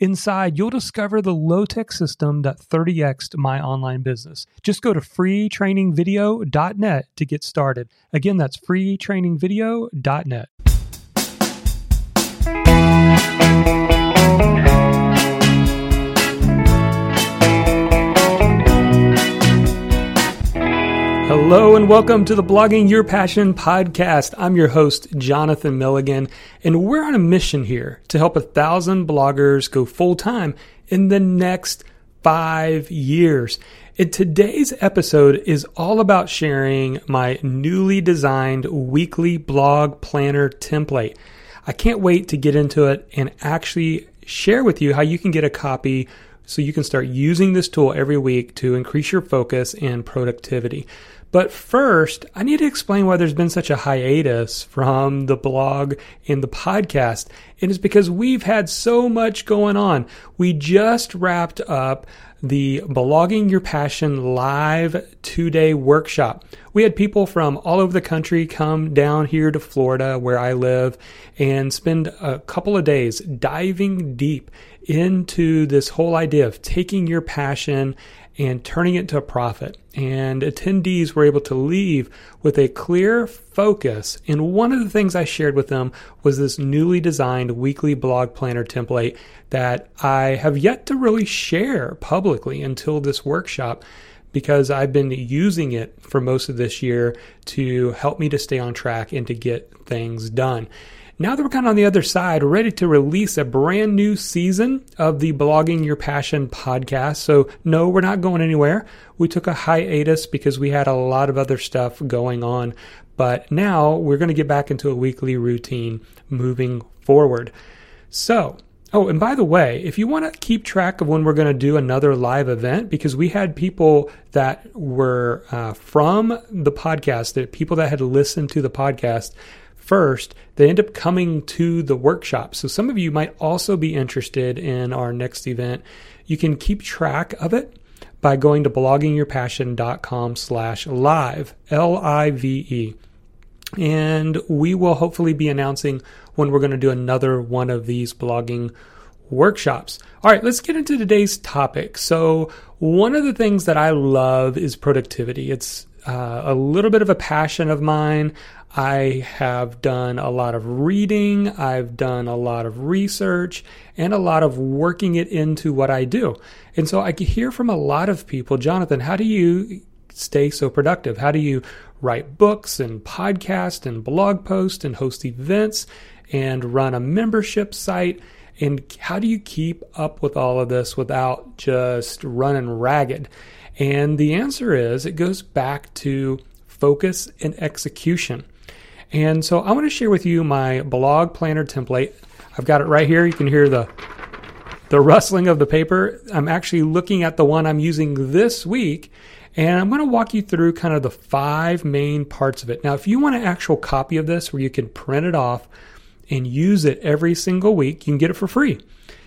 Inside, you'll discover the low tech system that 30xed my online business. Just go to freetrainingvideo.net to get started. Again, that's freetrainingvideo.net. Hello and welcome to the Blogging Your Passion podcast. I'm your host, Jonathan Milligan, and we're on a mission here to help a thousand bloggers go full time in the next five years. And today's episode is all about sharing my newly designed weekly blog planner template. I can't wait to get into it and actually share with you how you can get a copy so you can start using this tool every week to increase your focus and productivity. But first, I need to explain why there's been such a hiatus from the blog and the podcast. It is because we've had so much going on. We just wrapped up the Blogging Your Passion live two day workshop. We had people from all over the country come down here to Florida, where I live, and spend a couple of days diving deep into this whole idea of taking your passion and turning it to a profit. And attendees were able to leave with a clear focus. And one of the things I shared with them was this newly designed weekly blog planner template that I have yet to really share publicly until this workshop because I've been using it for most of this year to help me to stay on track and to get things done. Now that we're kind of on the other side, we're ready to release a brand new season of the Blogging Your Passion podcast. So, no, we're not going anywhere. We took a hiatus because we had a lot of other stuff going on. But now we're going to get back into a weekly routine moving forward. So, Oh, and by the way, if you want to keep track of when we're going to do another live event, because we had people that were uh, from the podcast, that people that had listened to the podcast first, they end up coming to the workshop. So some of you might also be interested in our next event. You can keep track of it by going to bloggingyourpassion.com slash live, L-I-V-E. And we will hopefully be announcing when we're going to do another one of these blogging workshops. All right, let's get into today's topic. So, one of the things that I love is productivity. It's uh, a little bit of a passion of mine. I have done a lot of reading, I've done a lot of research, and a lot of working it into what I do. And so I hear from a lot of people, Jonathan, how do you stay so productive? How do you write books and podcasts and blog posts and host events and run a membership site? And how do you keep up with all of this without just running ragged? And the answer is it goes back to focus and execution. And so I want to share with you my blog planner template. I've got it right here. You can hear the the rustling of the paper. I'm actually looking at the one I'm using this week, and I'm going to walk you through kind of the five main parts of it. Now, if you want an actual copy of this where you can print it off and use it every single week, you can get it for free.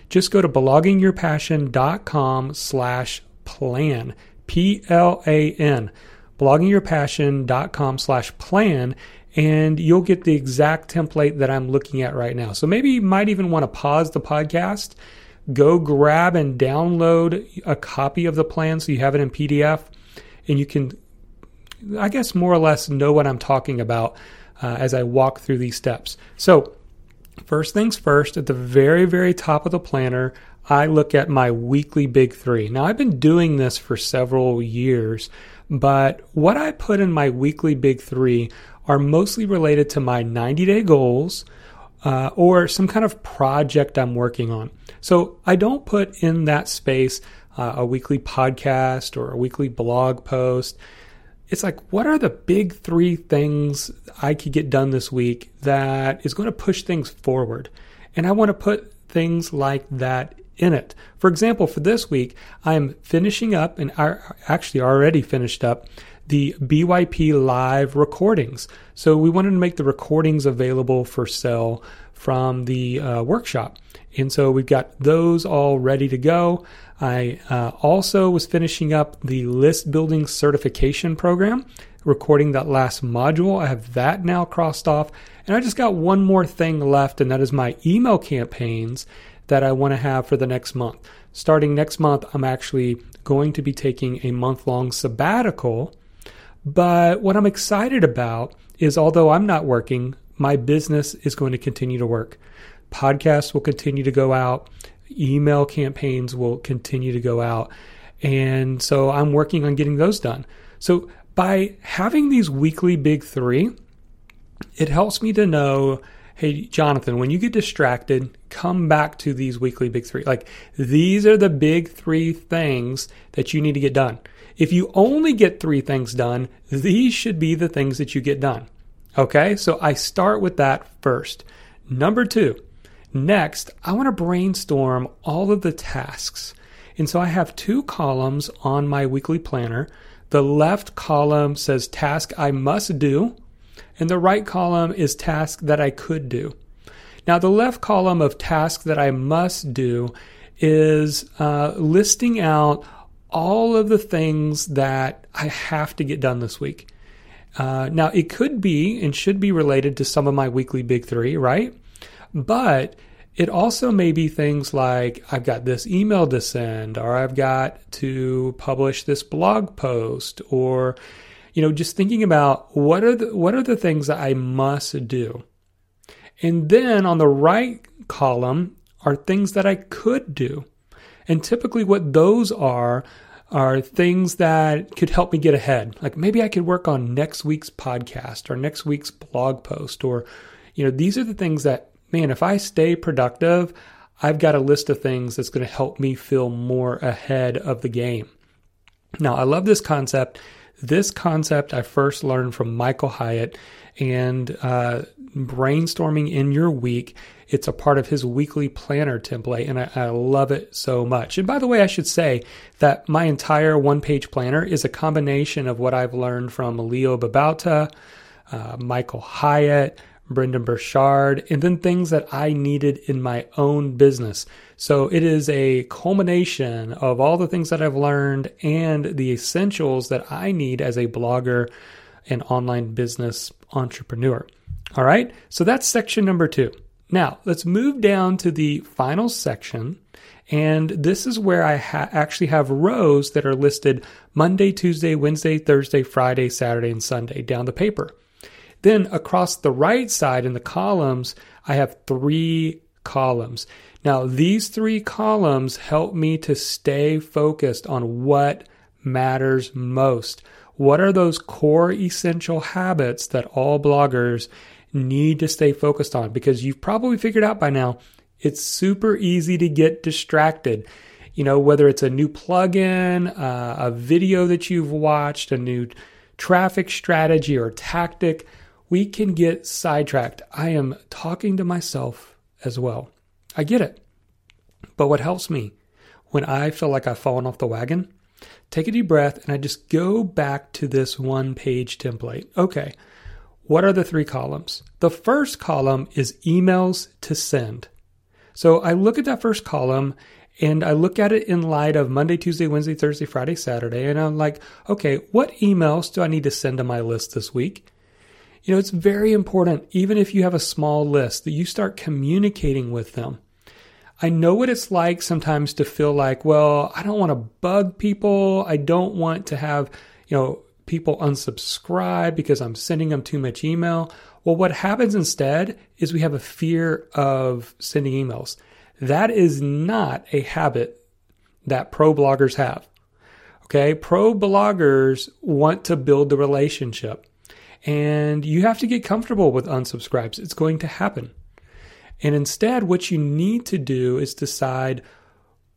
Just go to bloggingyourpassion.com slash plan, P-L-A-N, bloggingyourpassion.com slash plan, and you'll get the exact template that I'm looking at right now. So maybe you might even want to pause the podcast, go grab and download a copy of the plan so you have it in PDF, and you can, I guess, more or less know what I'm talking about uh, as I walk through these steps. So, first things first, at the very, very top of the planner, I look at my weekly big three. Now, I've been doing this for several years, but what I put in my weekly big three are mostly related to my 90 day goals uh, or some kind of project I'm working on. So I don't put in that space uh, a weekly podcast or a weekly blog post. It's like, what are the big three things I could get done this week that is going to push things forward? And I want to put things like that in it. For example, for this week, I am finishing up and I actually already finished up the BYP live recordings. So we wanted to make the recordings available for sale from the uh, workshop. And so we've got those all ready to go. I uh, also was finishing up the list building certification program, recording that last module. I have that now crossed off. And I just got one more thing left, and that is my email campaigns that I want to have for the next month. Starting next month, I'm actually going to be taking a month long sabbatical. But what I'm excited about is although I'm not working, my business is going to continue to work. Podcasts will continue to go out, email campaigns will continue to go out. And so I'm working on getting those done. So by having these weekly big three, it helps me to know hey, Jonathan, when you get distracted, come back to these weekly big three. Like these are the big three things that you need to get done. If you only get three things done, these should be the things that you get done. Okay, so I start with that first. Number two, next, I want to brainstorm all of the tasks. And so I have two columns on my weekly planner. The left column says task I must do, and the right column is task that I could do. Now, the left column of task that I must do is uh, listing out all of the things that I have to get done this week. Uh, now, it could be and should be related to some of my weekly big three, right? But it also may be things like I've got this email to send, or I've got to publish this blog post, or you know, just thinking about what are the what are the things that I must do. And then on the right column are things that I could do. And typically what those are are things that could help me get ahead. Like maybe I could work on next week's podcast or next week's blog post or you know, these are the things that man, if I stay productive, I've got a list of things that's going to help me feel more ahead of the game. Now, I love this concept. This concept I first learned from Michael Hyatt and uh, brainstorming in your week. It's a part of his weekly planner template, and I, I, love it so much. And by the way, I should say that my entire one page planner is a combination of what I've learned from Leo Babauta, uh, Michael Hyatt, Brendon Burchard, and then things that I needed in my own business. So it is a culmination of all the things that I've learned and the essentials that I need as a blogger and online business entrepreneur. All right, so that's section number two. Now, let's move down to the final section. And this is where I ha- actually have rows that are listed Monday, Tuesday, Wednesday, Thursday, Friday, Saturday, and Sunday down the paper. Then across the right side in the columns, I have three columns. Now, these three columns help me to stay focused on what matters most. What are those core essential habits that all bloggers need to stay focused on? Because you've probably figured out by now, it's super easy to get distracted. You know, whether it's a new plugin, uh, a video that you've watched, a new traffic strategy or tactic, we can get sidetracked. I am talking to myself as well. I get it. But what helps me when I feel like I've fallen off the wagon, take a deep breath and I just go back to this one page template. Okay, what are the three columns? The first column is emails to send. So I look at that first column and I look at it in light of Monday, Tuesday, Wednesday, Thursday, Friday, Saturday, and I'm like, okay, what emails do I need to send to my list this week? You know, it's very important, even if you have a small list, that you start communicating with them. I know what it's like sometimes to feel like, well, I don't want to bug people. I don't want to have, you know, people unsubscribe because I'm sending them too much email. Well, what happens instead is we have a fear of sending emails. That is not a habit that pro bloggers have. Okay. Pro bloggers want to build the relationship. And you have to get comfortable with unsubscribes. It's going to happen. And instead, what you need to do is decide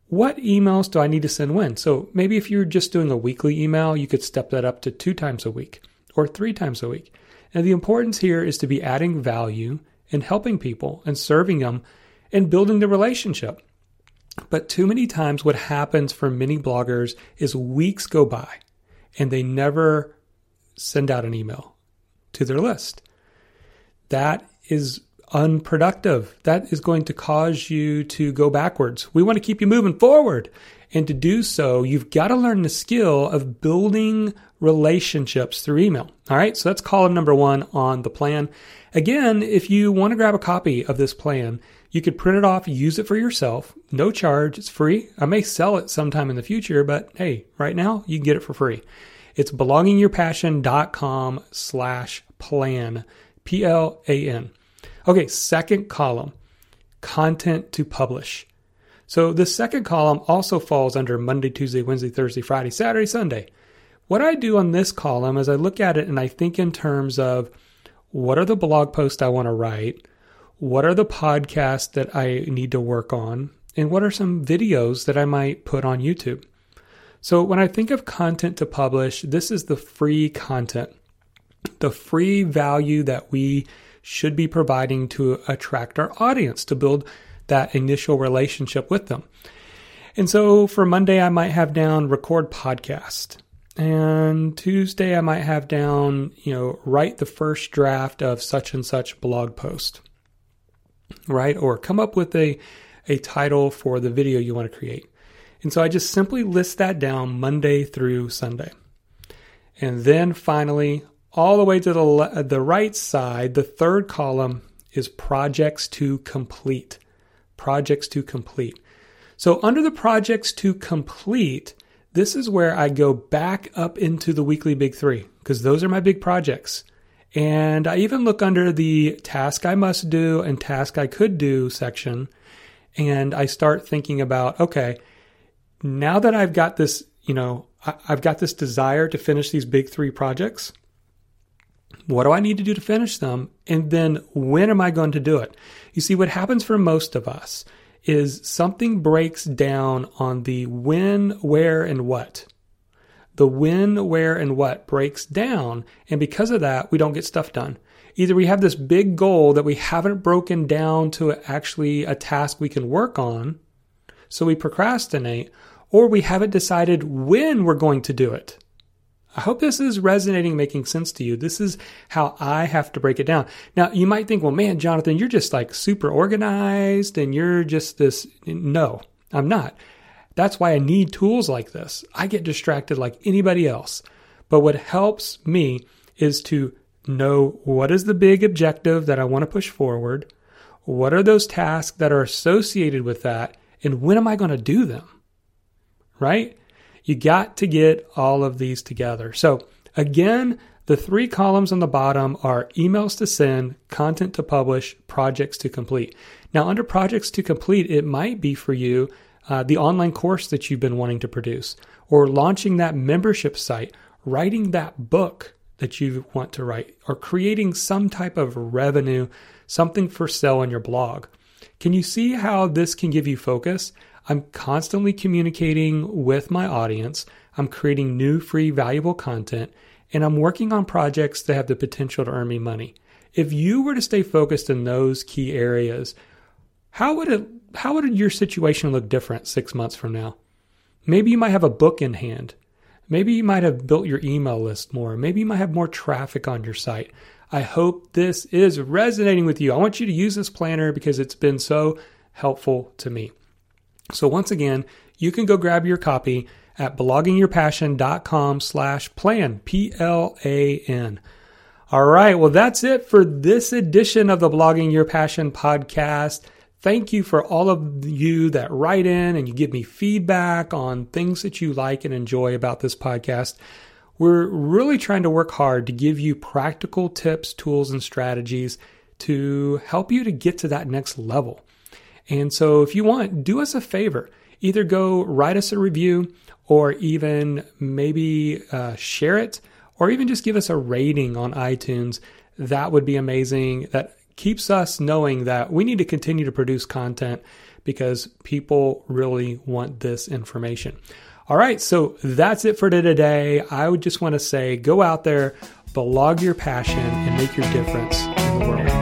what emails do I need to send when? So maybe if you're just doing a weekly email, you could step that up to two times a week or three times a week. And the importance here is to be adding value and helping people and serving them and building the relationship. But too many times, what happens for many bloggers is weeks go by and they never send out an email to their list. That is unproductive. That is going to cause you to go backwards. We want to keep you moving forward. And to do so, you've got to learn the skill of building relationships through email. All right. So that's column number one on the plan. Again, if you want to grab a copy of this plan, you could print it off, use it for yourself, no charge. It's free. I may sell it sometime in the future, but hey, right now you can get it for free. It's bloggingyourpassion.com slash plan, P L A N. Okay, second column, content to publish. So the second column also falls under Monday, Tuesday, Wednesday, Thursday, Friday, Saturday, Sunday. What I do on this column is I look at it and I think in terms of what are the blog posts I want to write? What are the podcasts that I need to work on? And what are some videos that I might put on YouTube? So when I think of content to publish, this is the free content, the free value that we should be providing to attract our audience, to build that initial relationship with them. And so for Monday, I might have down record podcast. And Tuesday, I might have down, you know, write the first draft of such and such blog post, right? Or come up with a, a title for the video you want to create. And so I just simply list that down Monday through Sunday. And then finally, all the way to the, le- uh, the right side, the third column is projects to complete. Projects to complete. So under the projects to complete, this is where I go back up into the weekly big three because those are my big projects. And I even look under the task I must do and task I could do section. And I start thinking about, okay, now that I've got this, you know, I've got this desire to finish these big three projects. What do I need to do to finish them? And then when am I going to do it? You see, what happens for most of us is something breaks down on the when, where, and what. The when, where, and what breaks down. And because of that, we don't get stuff done. Either we have this big goal that we haven't broken down to actually a task we can work on, so we procrastinate, or we haven't decided when we're going to do it. I hope this is resonating, making sense to you. This is how I have to break it down. Now, you might think, well, man, Jonathan, you're just like super organized and you're just this. No, I'm not. That's why I need tools like this. I get distracted like anybody else. But what helps me is to know what is the big objective that I want to push forward? What are those tasks that are associated with that? And when am I going to do them? Right? You got to get all of these together. So again, the three columns on the bottom are emails to send, content to publish, projects to complete. Now, under projects to complete, it might be for you uh, the online course that you've been wanting to produce, or launching that membership site, writing that book that you want to write, or creating some type of revenue, something for sale on your blog. Can you see how this can give you focus? I'm constantly communicating with my audience. I'm creating new, free, valuable content, and I'm working on projects that have the potential to earn me money. If you were to stay focused in those key areas, how would it how would your situation look different 6 months from now? Maybe you might have a book in hand. Maybe you might have built your email list more. Maybe you might have more traffic on your site. I hope this is resonating with you. I want you to use this planner because it's been so helpful to me. So once again, you can go grab your copy at bloggingyourpassion.com slash plan, P-L-A-N. All right. Well, that's it for this edition of the Blogging Your Passion podcast. Thank you for all of you that write in and you give me feedback on things that you like and enjoy about this podcast. We're really trying to work hard to give you practical tips, tools, and strategies to help you to get to that next level. And so if you want, do us a favor. Either go write us a review or even maybe uh, share it or even just give us a rating on iTunes. That would be amazing. That keeps us knowing that we need to continue to produce content because people really want this information. All right, so that's it for today. I would just want to say go out there, blog your passion, and make your difference in the world.